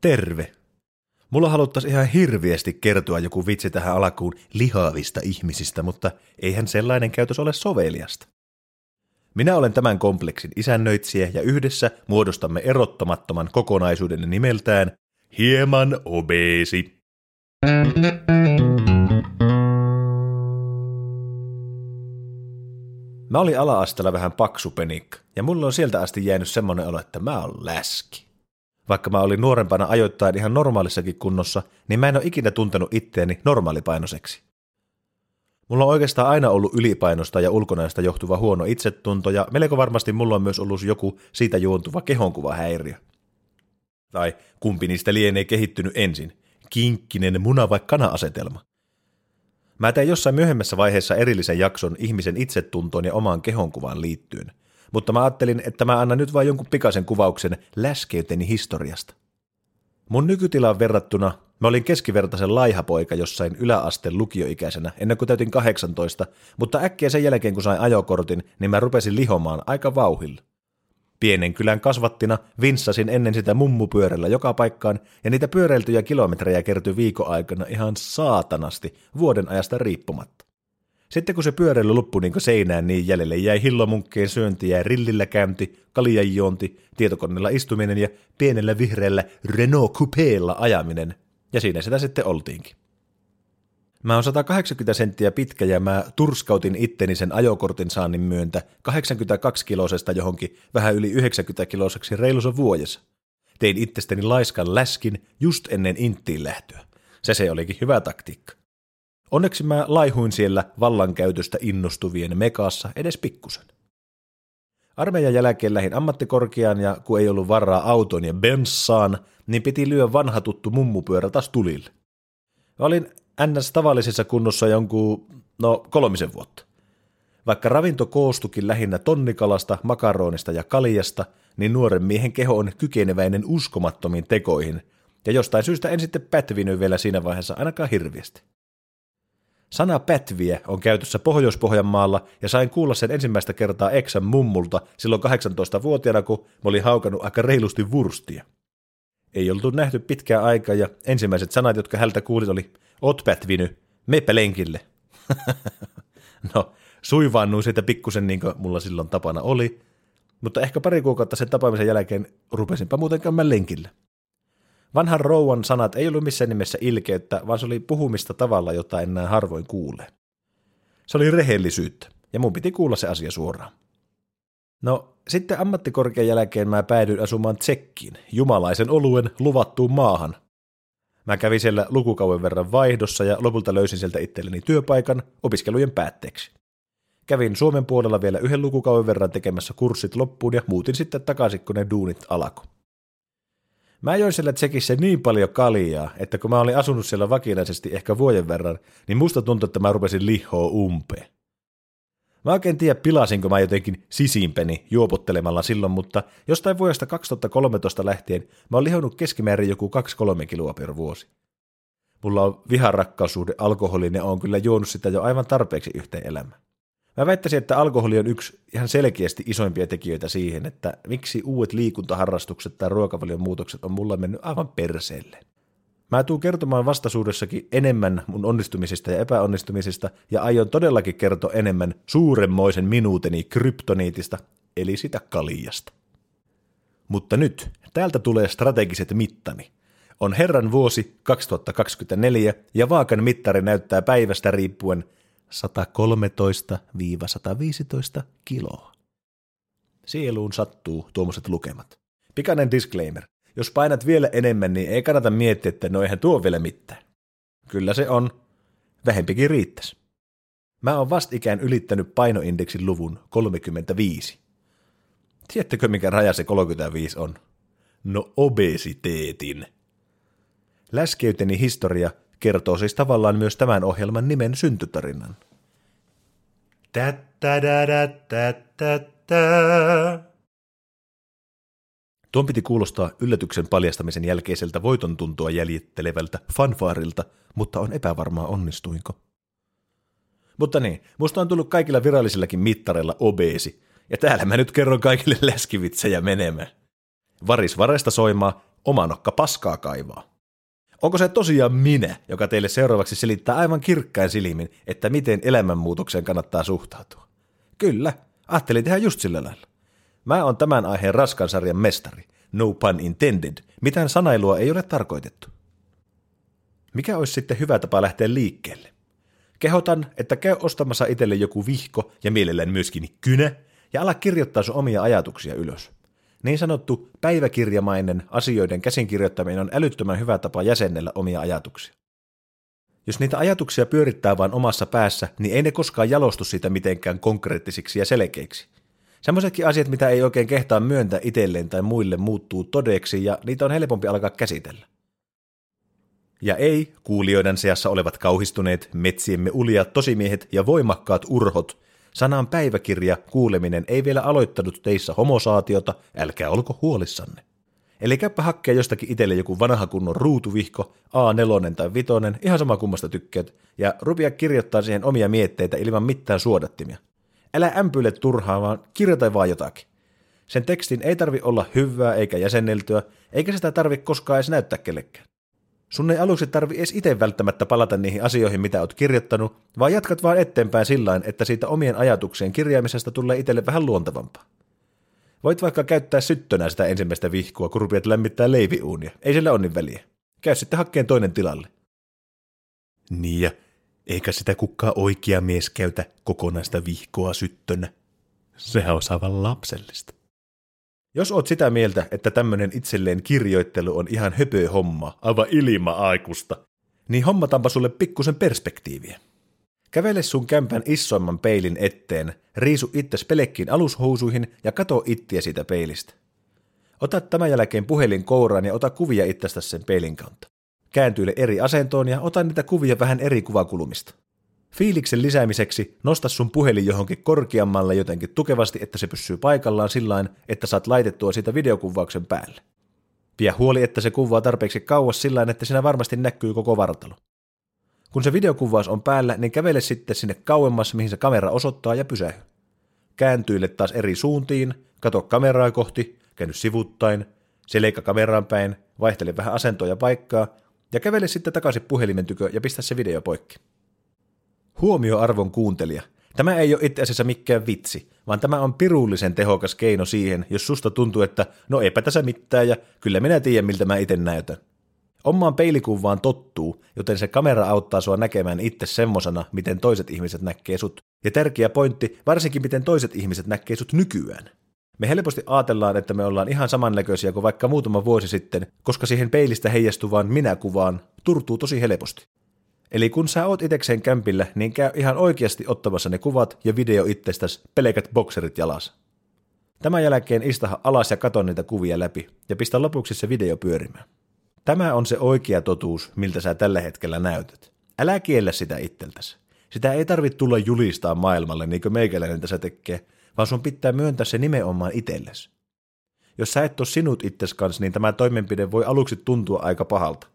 Terve. Mulla haluttaisi ihan hirviästi kertoa joku vitsi tähän alkuun lihaavista ihmisistä, mutta eihän sellainen käytös ole soveliasta. Minä olen tämän kompleksin isännöitsijä ja yhdessä muodostamme erottamattoman kokonaisuuden nimeltään Hieman obeesi. Mä olin ala-asteella vähän paksupenikka, ja mulla on sieltä asti jäänyt semmonen olo, että mä oon läski. Vaikka mä olin nuorempana ajoittain ihan normaalissakin kunnossa, niin mä en ole ikinä tuntenut itteeni normaalipainoseksi. Mulla on oikeastaan aina ollut ylipainosta ja ulkonäöstä johtuva huono itsetunto, ja melko varmasti mulla on myös ollut joku siitä juontuva kehonkuvahäiriö. Tai kumpi niistä lienee kehittynyt ensin, kinkkinen muna- vai kana-asetelma. Mä tein jossain myöhemmässä vaiheessa erillisen jakson ihmisen itsetuntoon ja omaan kehonkuvaan liittyen, mutta mä ajattelin, että mä annan nyt vain jonkun pikaisen kuvauksen läskeyteni historiasta. Mun nykytilaan verrattuna mä olin keskivertaisen laihapoika jossain yläasteen lukioikäisenä ennen kuin täytin 18, mutta äkkiä sen jälkeen kun sain ajokortin, niin mä rupesin lihomaan aika vauhilla. Pienen kylän kasvattina vinssasin ennen sitä mummupyörällä joka paikkaan, ja niitä pyöräiltyjä kilometrejä kertyi viikon aikana ihan saatanasti vuoden ajasta riippumatta. Sitten kun se pyöräily loppui niin seinään, niin jäljelle jäi hillomunkkeen syönti ja rillillä käynti, kaljajuonti, tietokoneella istuminen ja pienellä vihreällä Renault Coupeella ajaminen. Ja siinä sitä sitten oltiinkin. Mä oon 180 senttiä pitkä ja mä turskautin itteni sen ajokortin saannin myöntä 82 kilosesta johonkin vähän yli 90 kiloseksi reilussa vuodessa. Tein itsestäni laiskan läskin just ennen inttiin lähtöä. Se se olikin hyvä taktiikka. Onneksi mä laihuin siellä vallankäytöstä innostuvien mekassa edes pikkusen. Armeijan jälkeen lähin ammattikorkeaan ja kun ei ollut varaa autoon ja benssaan, niin piti lyö vanha tuttu mummupyörä taas tulille. Mä olin ns. tavallisessa kunnossa jonkun, no kolmisen vuotta. Vaikka ravinto koostukin lähinnä tonnikalasta, makaronista ja kaljasta, niin nuoren miehen keho on kykeneväinen uskomattomiin tekoihin, ja jostain syystä en sitten pätvinyt vielä siinä vaiheessa ainakaan hirviästi. Sana pätviä on käytössä Pohjois-Pohjanmaalla ja sain kuulla sen ensimmäistä kertaa eksän mummulta silloin 18-vuotiaana, kun mä olin haukannut aika reilusti vurstia. Ei oltu nähty pitkään aikaa ja ensimmäiset sanat, jotka hältä kuulit, oli Oot pätviny, meppä lenkille. no, suivaannuin siitä pikkusen niin kuin mulla silloin tapana oli, mutta ehkä pari kuukautta sen tapaamisen jälkeen rupesinpa muuten käymään lenkille. Vanhan rouvan sanat ei ollut missään nimessä ilkeyttä, vaan se oli puhumista tavalla, jota enää harvoin kuulee. Se oli rehellisyyttä, ja mun piti kuulla se asia suoraan. No, sitten ammattikorkean jälkeen mä päädyin asumaan Tsekkiin, jumalaisen oluen luvattuun maahan. Mä kävin siellä lukukauden verran vaihdossa ja lopulta löysin sieltä itselleni työpaikan opiskelujen päätteeksi. Kävin Suomen puolella vielä yhden lukukauden verran tekemässä kurssit loppuun ja muutin sitten takaisin, kun ne duunit alkoi. Mä join siellä Tsekissä niin paljon kaljaa, että kun mä olin asunut siellä vakinaisesti ehkä vuoden verran, niin musta tuntui, että mä rupesin lihoa umpeen. Mä oikein tiedä, pilasinko mä jotenkin sisimpeni juopottelemalla silloin, mutta jostain vuodesta 2013 lähtien mä oon lihonnut keskimäärin joku 2-3 kiloa per vuosi. Mulla on viharakkaussuhde alkoholiin ja on kyllä juonut sitä jo aivan tarpeeksi yhteen elämään. Mä väittäisin, että alkoholi on yksi ihan selkeästi isoimpia tekijöitä siihen, että miksi uudet liikuntaharrastukset tai ruokavalion muutokset on mulla mennyt aivan perseelle. Mä tuun kertomaan vastaisuudessakin enemmän mun onnistumisista ja epäonnistumisista ja aion todellakin kertoa enemmän suuremmoisen minuuteni kryptoniitista, eli sitä kalijasta. Mutta nyt, täältä tulee strategiset mittani. On herran vuosi 2024 ja vaakan mittari näyttää päivästä riippuen 113-115 kiloa. Sieluun sattuu tuommoiset lukemat. Pikainen disclaimer. Jos painat vielä enemmän, niin ei kannata miettiä, että no eihän tuo vielä mitään. Kyllä se on. Vähempikin riittäisi. Mä oon vastikään ylittänyt painoindeksin luvun 35. Tiedättekö, mikä raja se 35 on? No obesiteetin. Läskeyteni historia kertoo siis tavallaan myös tämän ohjelman nimen syntytarinan. Tuon piti kuulostaa yllätyksen paljastamisen jälkeiseltä voiton tuntua jäljittelevältä fanfaarilta, mutta on epävarmaa onnistuinko. Mutta niin, musta on tullut kaikilla virallisillakin mittareilla obeesi, ja täällä mä nyt kerron kaikille läskivitsejä menemään. Varis varesta soimaa, oma nokka paskaa kaivaa. Onko se tosiaan minä, joka teille seuraavaksi selittää aivan kirkkain silmin, että miten elämänmuutokseen kannattaa suhtautua? Kyllä, ajattelin tehdä just sillä lailla. Mä oon tämän aiheen raskan sarjan mestari. No pun intended. Mitään sanailua ei ole tarkoitettu. Mikä olisi sitten hyvä tapa lähteä liikkeelle? Kehotan, että käy ostamassa itselle joku vihko ja mielellään myöskin kynä ja ala kirjoittaa sun omia ajatuksia ylös. Niin sanottu päiväkirjamainen asioiden käsinkirjoittaminen on älyttömän hyvä tapa jäsennellä omia ajatuksia. Jos niitä ajatuksia pyörittää vain omassa päässä, niin ei ne koskaan jalostu siitä mitenkään konkreettisiksi ja selkeiksi. Semmoisetkin asiat, mitä ei oikein kehtaa myöntää itselleen tai muille, muuttuu todeksi ja niitä on helpompi alkaa käsitellä. Ja ei, kuulijoiden seassa olevat kauhistuneet, metsiemme uliat tosimiehet ja voimakkaat urhot, sanan päiväkirja kuuleminen ei vielä aloittanut teissä homosaatiota, älkää olko huolissanne. Eli käypä hakkea jostakin itselle joku vanha kunnon ruutuvihko, A4 tai vitonen, ihan sama kummasta tykkäät, ja rupia kirjoittaa siihen omia mietteitä ilman mitään suodattimia. Älä ämpyle turhaa, vaan kirjoita vaan jotakin. Sen tekstin ei tarvi olla hyvää eikä jäsenneltyä, eikä sitä tarvi koskaan edes näyttää kellekään. Sun ei aluksi tarvi edes itse välttämättä palata niihin asioihin, mitä oot kirjoittanut, vaan jatkat vaan eteenpäin sillä että siitä omien ajatuksien kirjaamisesta tulee itselle vähän luontevampaa. Voit vaikka käyttää syttönä sitä ensimmäistä vihkua, kun rupiat lämmittää leiviuunia. Ei sillä ole niin väliä. Käy sitten hakkeen toinen tilalle. Niin ja eikä sitä kukaan oikea mies käytä kokonaista vihkoa syttönä. Sehän on aivan lapsellista. Jos oot sitä mieltä, että tämmönen itselleen kirjoittelu on ihan höpö homma, aivan ilma-aikusta, niin hommataanpa sulle pikkusen perspektiiviä. Kävele sun kämpän isoimman peilin eteen, riisu itses pelekkiin alushousuihin ja kato ittiä siitä peilistä. Ota tämän jälkeen puhelin kouraan ja ota kuvia itsestä sen peilin kautta. Kääntyile eri asentoon ja ota niitä kuvia vähän eri kuvakulmista. Fiiliksen lisäämiseksi nosta sun puhelin johonkin korkeammalle jotenkin tukevasti, että se pysyy paikallaan sillain, että saat laitettua siitä videokuvauksen päälle. Pidä huoli, että se kuvaa tarpeeksi kauas sillä että siinä varmasti näkyy koko vartalo. Kun se videokuvaus on päällä, niin kävele sitten sinne kauemmas, mihin se kamera osoittaa ja pysähy. Kääntyile taas eri suuntiin, kato kameraa kohti, käänny sivuttain, seleikka kameraan päin, vaihtele vähän asentoa ja paikkaa, ja kävele sitten takaisin puhelimen tykö ja pistä se video poikki. Huomioarvon kuuntelija. Tämä ei ole itse asiassa mikään vitsi, vaan tämä on pirullisen tehokas keino siihen, jos susta tuntuu, että no eipä tässä mitään ja kyllä minä tiedän, miltä mä itse näytän. Omaan peilikuvaan tottuu, joten se kamera auttaa sua näkemään itse semmosena, miten toiset ihmiset näkee sut. Ja tärkeä pointti, varsinkin miten toiset ihmiset näkee sut nykyään. Me helposti ajatellaan, että me ollaan ihan samannäköisiä kuin vaikka muutama vuosi sitten, koska siihen peilistä heijastuvaan minäkuvaan turtuu tosi helposti. Eli kun sä oot itekseen kämpillä, niin käy ihan oikeasti ottamassa ne kuvat ja video itsestäsi pelkät bokserit jalas. Tämän jälkeen istaha alas ja katon niitä kuvia läpi ja pistä lopuksi se video pyörimään. Tämä on se oikea totuus, miltä sä tällä hetkellä näytät. Älä kiellä sitä itseltäsi. Sitä ei tarvitse tulla julistaa maailmalle niin kuin meikäläinen tässä tekee, vaan sun pitää myöntää se nimenomaan itsellesi. Jos sä et ole sinut itses kanssa, niin tämä toimenpide voi aluksi tuntua aika pahalta.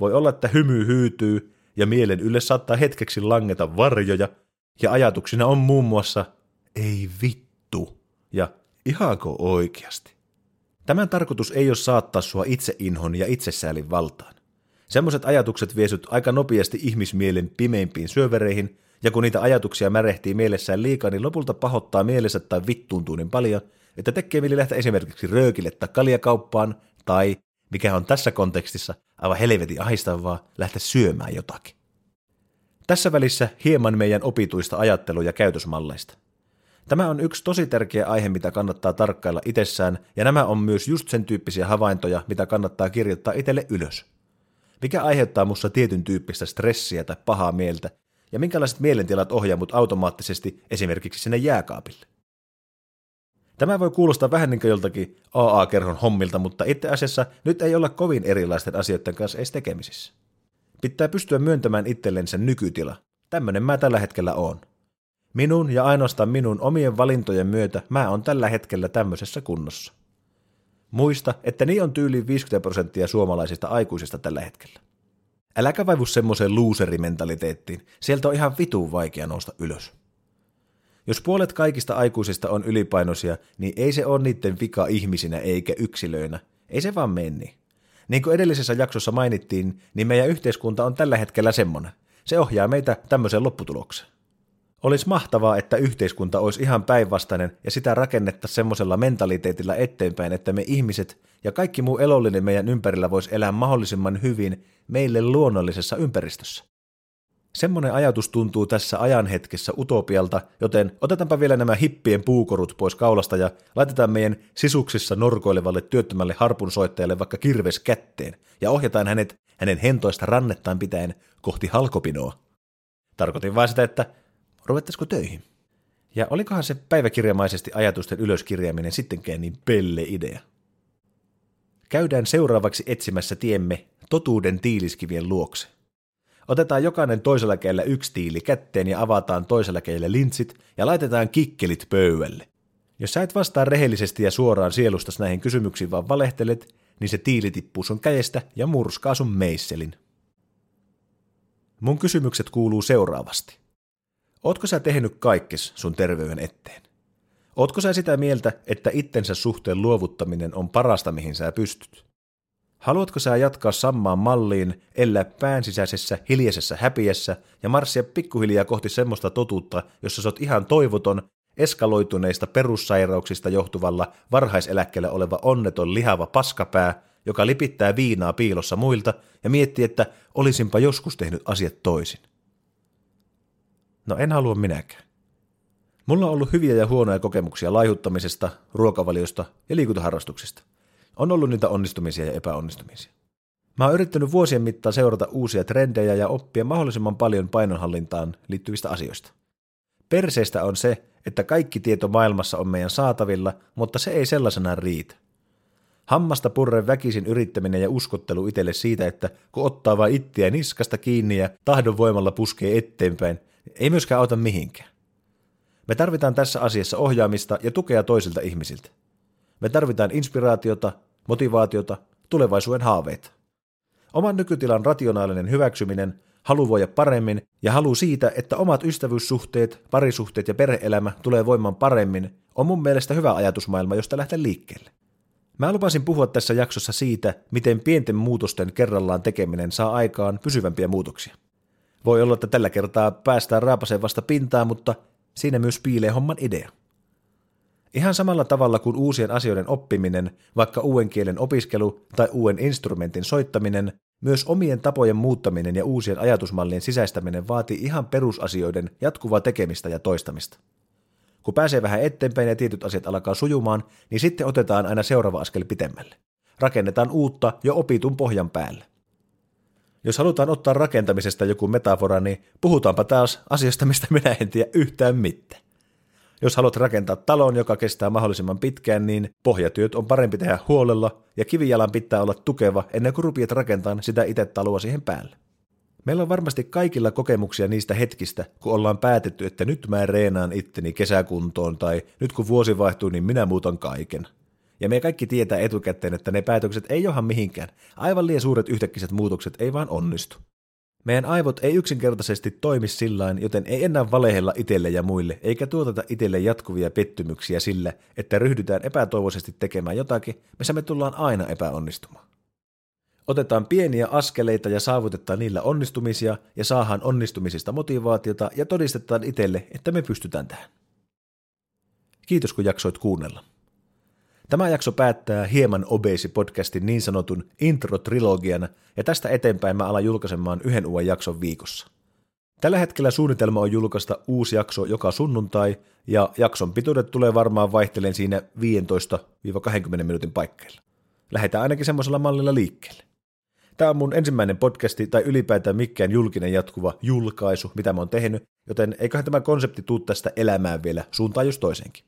Voi olla, että hymy hyytyy ja mielen ylle saattaa hetkeksi langeta varjoja, ja ajatuksina on muun muassa ei vittu ja ihanko oikeasti. Tämän tarkoitus ei ole saattaa sua itseinhon ja itsesäälin valtaan. Semmoiset ajatukset viesut aika nopeasti ihmismielen pimeimpiin syövereihin, ja kun niitä ajatuksia märehtii mielessään liikaa, niin lopulta pahoittaa mielessä tai vittuuntuu niin paljon, että tekee mieli lähteä esimerkiksi röökille tai kaljakauppaan, tai mikä on tässä kontekstissa aivan helvetin ahistavaa, lähteä syömään jotakin. Tässä välissä hieman meidän opituista ajattelu- ja käytösmalleista. Tämä on yksi tosi tärkeä aihe, mitä kannattaa tarkkailla itsessään, ja nämä on myös just sen tyyppisiä havaintoja, mitä kannattaa kirjoittaa itselle ylös. Mikä aiheuttaa mussa tietyn tyyppistä stressiä tai pahaa mieltä, ja minkälaiset mielentilat ohjaa mut automaattisesti esimerkiksi sinne jääkaapille. Tämä voi kuulostaa vähän niin kuin joltakin AA-kerhon hommilta, mutta itse asiassa nyt ei olla kovin erilaisten asioiden kanssa edes tekemisissä. Pitää pystyä myöntämään itsellensä nykytila. Tämmönen mä tällä hetkellä oon. Minun ja ainoastaan minun omien valintojen myötä mä oon tällä hetkellä tämmöisessä kunnossa. Muista, että niin on tyyliin 50 prosenttia suomalaisista aikuisista tällä hetkellä. Äläkä vaivu semmoiseen looserimentalitettiin, sieltä on ihan vitun vaikea nousta ylös. Jos puolet kaikista aikuisista on ylipainoisia, niin ei se ole niiden vika ihmisinä eikä yksilöinä. Ei se vaan menni. Niin kuin edellisessä jaksossa mainittiin, niin meidän yhteiskunta on tällä hetkellä semmoinen. Se ohjaa meitä tämmöiseen lopputulokseen. Olisi mahtavaa, että yhteiskunta olisi ihan päinvastainen ja sitä rakennetta semmoisella mentaliteetilla eteenpäin, että me ihmiset ja kaikki muu elollinen meidän ympärillä voisi elää mahdollisimman hyvin meille luonnollisessa ympäristössä. Semmoinen ajatus tuntuu tässä ajanhetkessä utopialta, joten otetaanpa vielä nämä hippien puukorut pois kaulasta ja laitetaan meidän sisuksissa norkoilevalle työttömälle harpunsoittajalle vaikka kirves kätteen ja ohjataan hänet hänen hentoista rannettaan pitäen kohti halkopinoa. Tarkoitin vain sitä, että ruvettaisiko töihin. Ja olikohan se päiväkirjamaisesti ajatusten ylöskirjaaminen sittenkään niin pelle idea? Käydään seuraavaksi etsimässä tiemme totuuden tiiliskivien luokse. Otetaan jokainen toisella kädellä yksi tiili kätteen ja avataan toisella kädellä lintsit ja laitetaan kikkelit pöydälle. Jos sä et vastaa rehellisesti ja suoraan sielustas näihin kysymyksiin vaan valehtelet, niin se tiili tippuu sun kädestä ja murskaa sun meisselin. Mun kysymykset kuuluu seuraavasti. Ootko sä tehnyt kaikkes sun terveyden eteen? Ootko sä sitä mieltä, että itsensä suhteen luovuttaminen on parasta, mihin sä pystyt? Haluatko sä jatkaa samaan malliin, elää päänsisäisessä hiljaisessa häpiessä ja marssia pikkuhiljaa kohti semmoista totuutta, jossa sä oot ihan toivoton, eskaloituneista perussairauksista johtuvalla varhaiseläkkeellä oleva onneton lihava paskapää, joka lipittää viinaa piilossa muilta ja miettii, että olisinpa joskus tehnyt asiat toisin. No en halua minäkään. Mulla on ollut hyviä ja huonoja kokemuksia laihuttamisesta, ruokavaliosta ja liikuntaharrastuksista. On ollut niitä onnistumisia ja epäonnistumisia. Mä oon yrittänyt vuosien mittaan seurata uusia trendejä ja oppia mahdollisimman paljon painonhallintaan liittyvistä asioista. Perseestä on se, että kaikki tieto maailmassa on meidän saatavilla, mutta se ei sellaisenaan riitä. Hammasta purren väkisin yrittäminen ja uskottelu itselle siitä, että kun ottaa vain ittiä niskasta kiinni ja tahdon voimalla puskee eteenpäin, ei myöskään auta mihinkään. Me tarvitaan tässä asiassa ohjaamista ja tukea toisilta ihmisiltä. Me tarvitaan inspiraatiota, motivaatiota, tulevaisuuden haaveita. Oman nykytilan rationaalinen hyväksyminen, halu voida paremmin ja halu siitä, että omat ystävyyssuhteet, parisuhteet ja perheelämä tulee voimaan paremmin, on mun mielestä hyvä ajatusmaailma, josta lähteä liikkeelle. Mä lupasin puhua tässä jaksossa siitä, miten pienten muutosten kerrallaan tekeminen saa aikaan pysyvämpiä muutoksia. Voi olla, että tällä kertaa päästään raapaseen vasta pintaan, mutta siinä myös piilee homman idea. Ihan samalla tavalla kuin uusien asioiden oppiminen, vaikka uuden kielen opiskelu tai uuden instrumentin soittaminen, myös omien tapojen muuttaminen ja uusien ajatusmallien sisäistäminen vaatii ihan perusasioiden jatkuvaa tekemistä ja toistamista. Kun pääsee vähän eteenpäin ja tietyt asiat alkaa sujumaan, niin sitten otetaan aina seuraava askel pitemmälle. Rakennetaan uutta jo opitun pohjan päälle. Jos halutaan ottaa rakentamisesta joku metafora, niin puhutaanpa taas asiasta, mistä minä en tiedä yhtään mitään. Jos haluat rakentaa talon, joka kestää mahdollisimman pitkään, niin pohjatyöt on parempi tehdä huolella ja kivijalan pitää olla tukeva ennen kuin rupiat rakentamaan sitä itse taloa siihen päälle. Meillä on varmasti kaikilla kokemuksia niistä hetkistä, kun ollaan päätetty, että nyt mä reenaan itteni kesäkuntoon tai nyt kun vuosi vaihtuu, niin minä muutan kaiken. Ja me kaikki tietää etukäteen, että ne päätökset ei johan mihinkään. Aivan liian suuret yhtäkkiset muutokset ei vaan onnistu. Meidän aivot ei yksinkertaisesti toimi sillain, joten ei enää valehella itselle ja muille, eikä tuoteta itselle jatkuvia pettymyksiä sillä, että ryhdytään epätoivoisesti tekemään jotakin, missä me tullaan aina epäonnistumaan. Otetaan pieniä askeleita ja saavutetaan niillä onnistumisia ja saahan onnistumisista motivaatiota ja todistetaan itselle, että me pystytään tähän. Kiitos kun jaksoit kuunnella. Tämä jakso päättää hieman obeesi podcastin niin sanotun intro-trilogian, ja tästä eteenpäin mä alan julkaisemaan yhden uuden jakson viikossa. Tällä hetkellä suunnitelma on julkaista uusi jakso joka sunnuntai, ja jakson pituudet tulee varmaan vaihtelemaan siinä 15-20 minuutin paikkeilla. Lähdetään ainakin semmoisella mallilla liikkeelle. Tämä on mun ensimmäinen podcasti tai ylipäätään mikään julkinen jatkuva julkaisu, mitä mä oon tehnyt, joten eiköhän tämä konsepti tuu tästä elämään vielä suuntaan just toisenkin.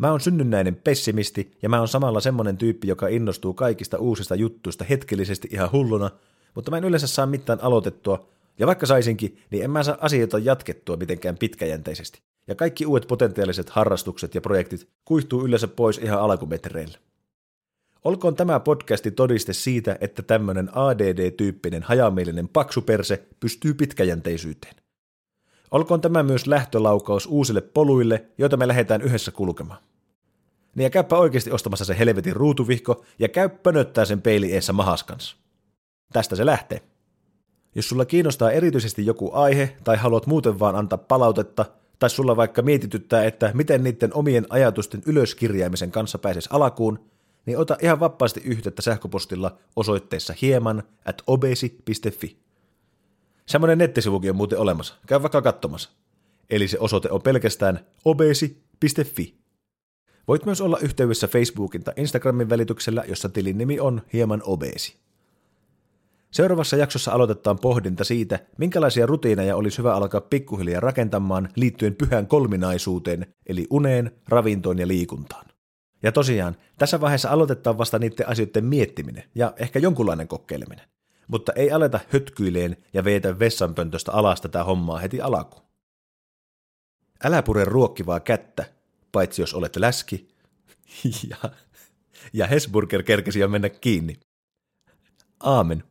Mä oon synnynnäinen pessimisti ja mä oon samalla semmonen tyyppi, joka innostuu kaikista uusista juttuista hetkellisesti ihan hulluna, mutta mä en yleensä saa mitään aloitettua, ja vaikka saisinkin, niin en mä saa asioita jatkettua mitenkään pitkäjänteisesti. Ja kaikki uudet potentiaaliset harrastukset ja projektit kuihtuu yleensä pois ihan alkumetreillä. Olkoon tämä podcasti todiste siitä, että tämmöinen ADD-tyyppinen hajamielinen paksuperse pystyy pitkäjänteisyyteen. Olkoon tämä myös lähtölaukaus uusille poluille, joita me lähdetään yhdessä kulkemaan. Niin ja käyppä oikeasti ostamassa se helvetin ruutuvihko ja käy pönöttää sen peili eessä mahas kanssa. Tästä se lähtee. Jos sulla kiinnostaa erityisesti joku aihe tai haluat muuten vaan antaa palautetta, tai sulla vaikka mietityttää, että miten niiden omien ajatusten ylöskirjaamisen kanssa pääsisi alakuun, niin ota ihan vapaasti yhteyttä sähköpostilla osoitteessa hieman at obesi.fi. Semmoinen nettisivukin on muuten olemassa. Käy vaikka katsomassa. Eli se osoite on pelkästään obesi.fi. Voit myös olla yhteydessä Facebookin tai Instagramin välityksellä, jossa tilin nimi on hieman obesi. Seuraavassa jaksossa aloitetaan pohdinta siitä, minkälaisia rutiineja olisi hyvä alkaa pikkuhiljaa rakentamaan liittyen pyhän kolminaisuuteen, eli uneen, ravintoon ja liikuntaan. Ja tosiaan, tässä vaiheessa aloitetaan vasta niiden asioiden miettiminen ja ehkä jonkunlainen kokeileminen. Mutta ei aleta hötkyileen ja veetä vessanpöntöstä alas tätä hommaa heti alkuun. Älä pure ruokkivaa kättä, paitsi jos olet läski. ja, ja Hesburger kerkesi jo mennä kiinni. Aamen.